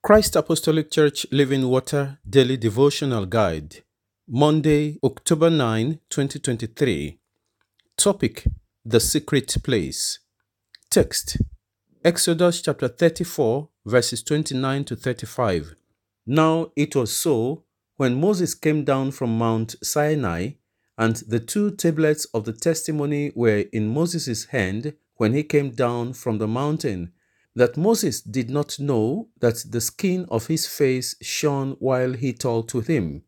Christ Apostolic Church Living Water Daily Devotional Guide, Monday, October 9, 2023. Topic The Secret Place. Text Exodus chapter 34, verses 29 to 35. Now it was so when Moses came down from Mount Sinai, and the two tablets of the testimony were in Moses' hand when he came down from the mountain that Moses did not know that the skin of his face shone while he talked with him.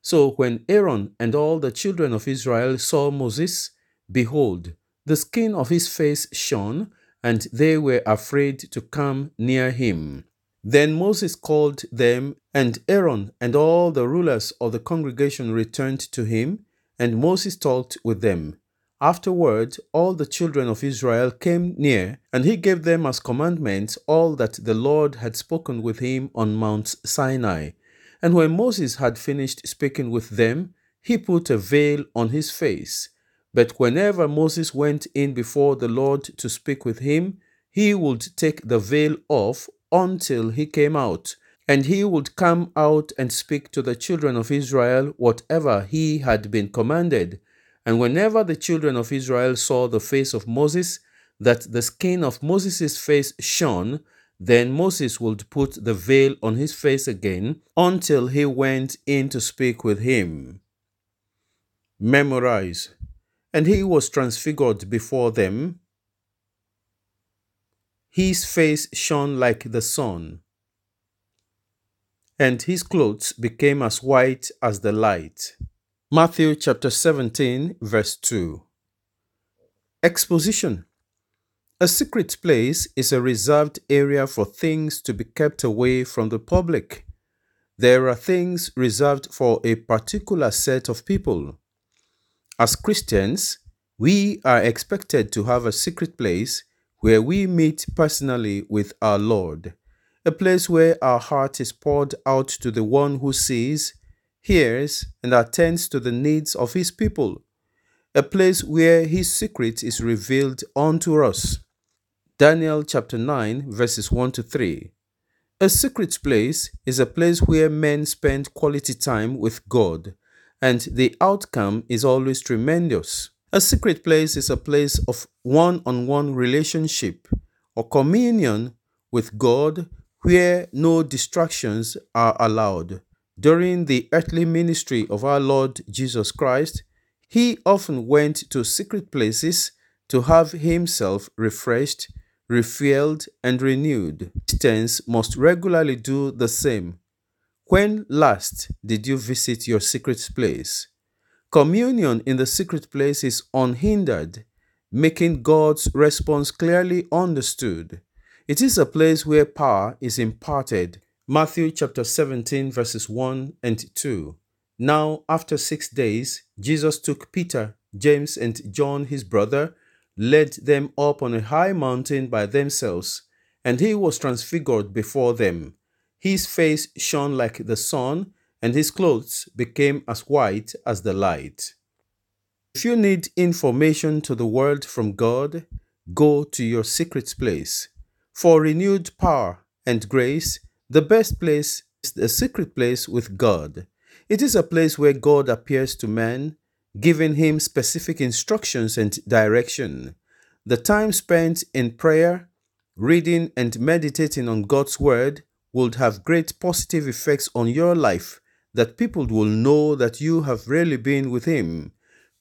So when Aaron and all the children of Israel saw Moses, behold, the skin of his face shone, and they were afraid to come near him. Then Moses called them, and Aaron and all the rulers of the congregation returned to him, and Moses talked with them. Afterward, all the children of Israel came near, and he gave them as commandments all that the Lord had spoken with him on Mount Sinai. And when Moses had finished speaking with them, he put a veil on his face. But whenever Moses went in before the Lord to speak with him, he would take the veil off until he came out, and he would come out and speak to the children of Israel whatever he had been commanded. And whenever the children of Israel saw the face of Moses, that the skin of Moses' face shone, then Moses would put the veil on his face again until he went in to speak with him. Memorize. And he was transfigured before them. His face shone like the sun, and his clothes became as white as the light. Matthew chapter 17, verse 2. Exposition A secret place is a reserved area for things to be kept away from the public. There are things reserved for a particular set of people. As Christians, we are expected to have a secret place where we meet personally with our Lord, a place where our heart is poured out to the one who sees hears, and attends to the needs of his people, a place where his secret is revealed unto us. Daniel chapter 9, verses 1 to 3. A secret place is a place where men spend quality time with God, and the outcome is always tremendous. A secret place is a place of one on one relationship or communion with God where no distractions are allowed. During the earthly ministry of our Lord Jesus Christ, he often went to secret places to have himself refreshed, refilled, and renewed. Christians must regularly do the same. When last did you visit your secret place? Communion in the secret place is unhindered, making God's response clearly understood. It is a place where power is imparted Matthew chapter 17, verses 1 and 2. Now, after six days, Jesus took Peter, James, and John, his brother, led them up on a high mountain by themselves, and he was transfigured before them. His face shone like the sun, and his clothes became as white as the light. If you need information to the world from God, go to your secret place. For renewed power and grace, the best place is the secret place with God. It is a place where God appears to man, giving him specific instructions and direction. The time spent in prayer, reading, and meditating on God's Word would have great positive effects on your life that people will know that you have really been with Him.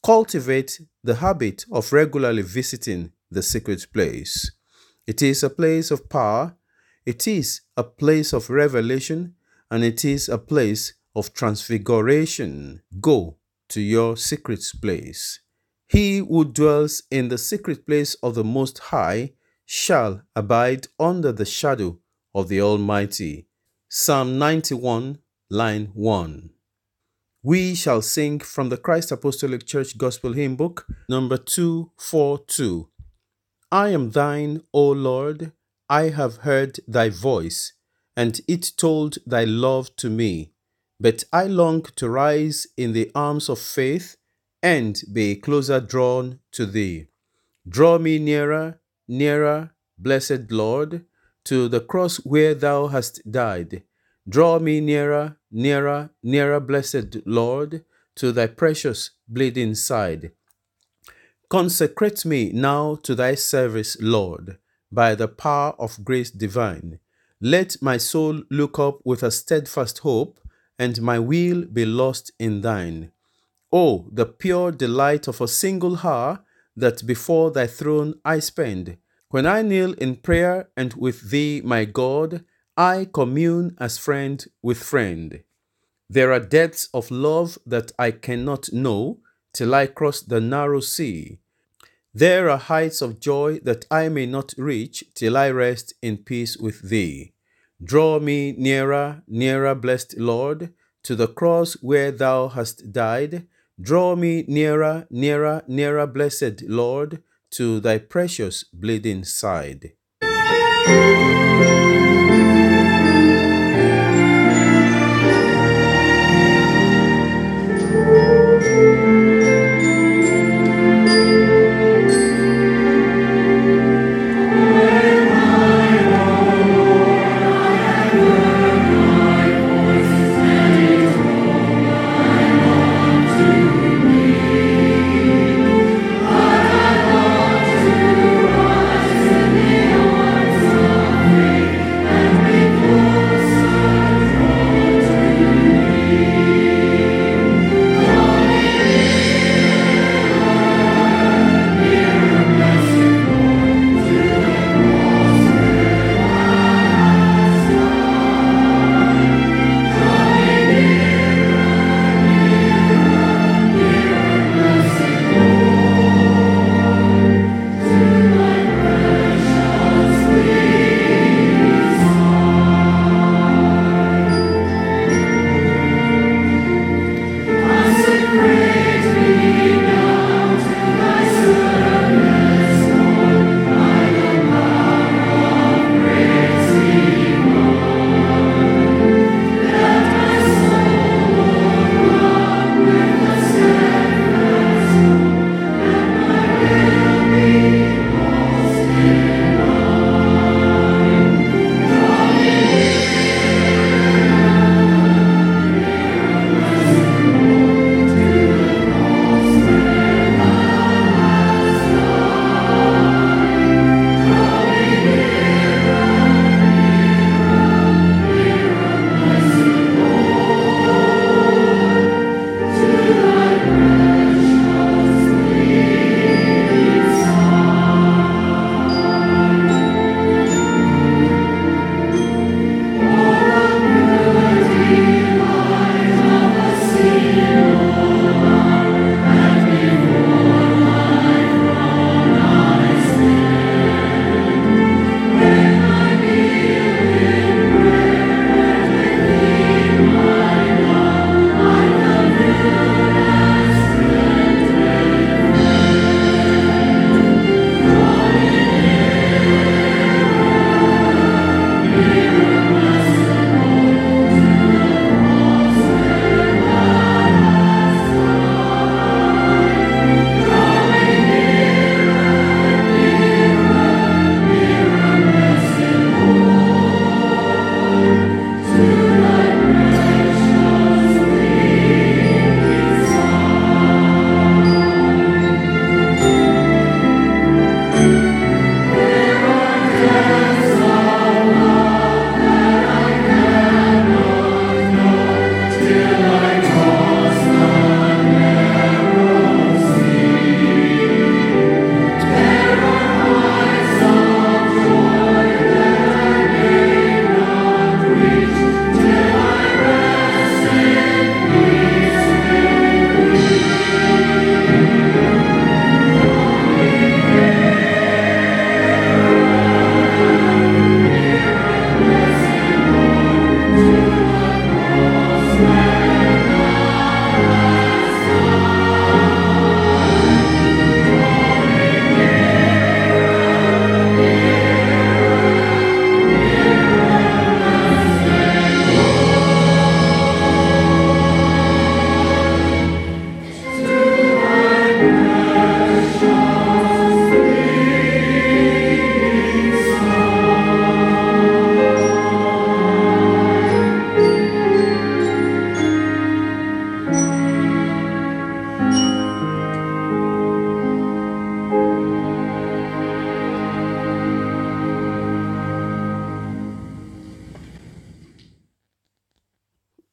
Cultivate the habit of regularly visiting the secret place. It is a place of power it is a place of revelation and it is a place of transfiguration. Go to your secret place. He who dwells in the secret place of the Most High shall abide under the shadow of the Almighty. Psalm 91, line 1. We shall sing from the Christ Apostolic Church Gospel Hymn Book, number 242. I am thine, O Lord. I have heard thy voice, and it told thy love to me. But I long to rise in the arms of faith and be closer drawn to thee. Draw me nearer, nearer, blessed Lord, to the cross where thou hast died. Draw me nearer, nearer, nearer, blessed Lord, to thy precious bleeding side. Consecrate me now to thy service, Lord, by the power of grace divine. Let my soul look up with a steadfast hope, and my will be lost in thine. Oh, the pure delight of a single hour that before thy throne I spend. When I kneel in prayer and with thee, my God, I commune as friend with friend. There are depths of love that I cannot know till I cross the narrow sea. There are heights of joy that I may not reach till I rest in peace with thee. Draw me nearer, nearer, blessed Lord, to the cross where thou hast died. Draw me nearer, nearer, nearer, blessed Lord, to thy precious bleeding side.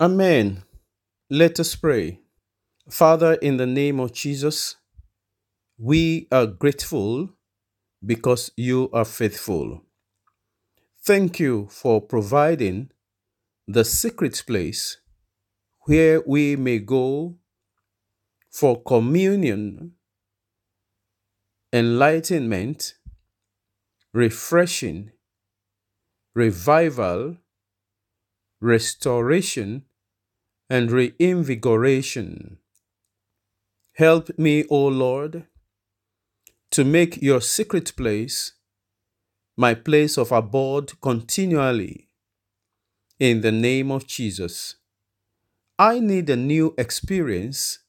Amen. Let us pray. Father, in the name of Jesus, we are grateful because you are faithful. Thank you for providing the secret place where we may go for communion, enlightenment, refreshing, revival, restoration, and reinvigoration. Help me, O Lord, to make your secret place my place of abode continually. In the name of Jesus, I need a new experience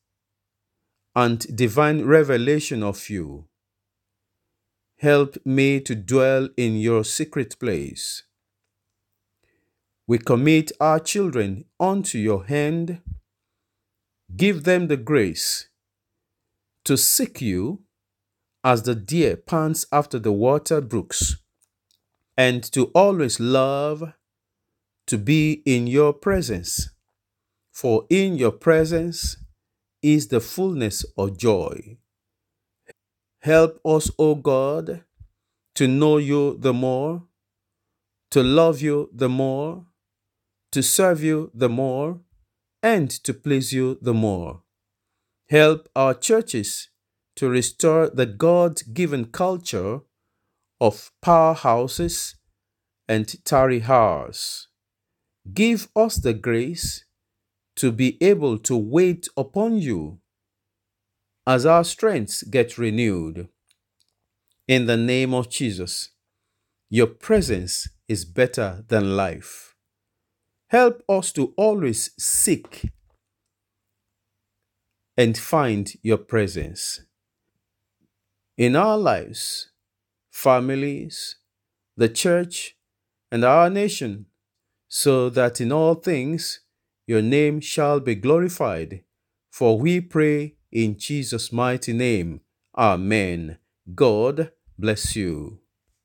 and divine revelation of you. Help me to dwell in your secret place. We commit our children unto your hand. Give them the grace to seek you as the deer pants after the water brooks, and to always love to be in your presence. For in your presence is the fullness of joy. Help us, O God, to know you the more, to love you the more, to serve you the more, and to please you the more. Help our churches to restore the God given culture of powerhouses and tarry hours. Give us the grace to be able to wait upon you as our strengths get renewed. In the name of Jesus, your presence is better than life. Help us to always seek and find your presence in our lives, families, the church, and our nation, so that in all things your name shall be glorified. For we pray in Jesus' mighty name. Amen. God bless you.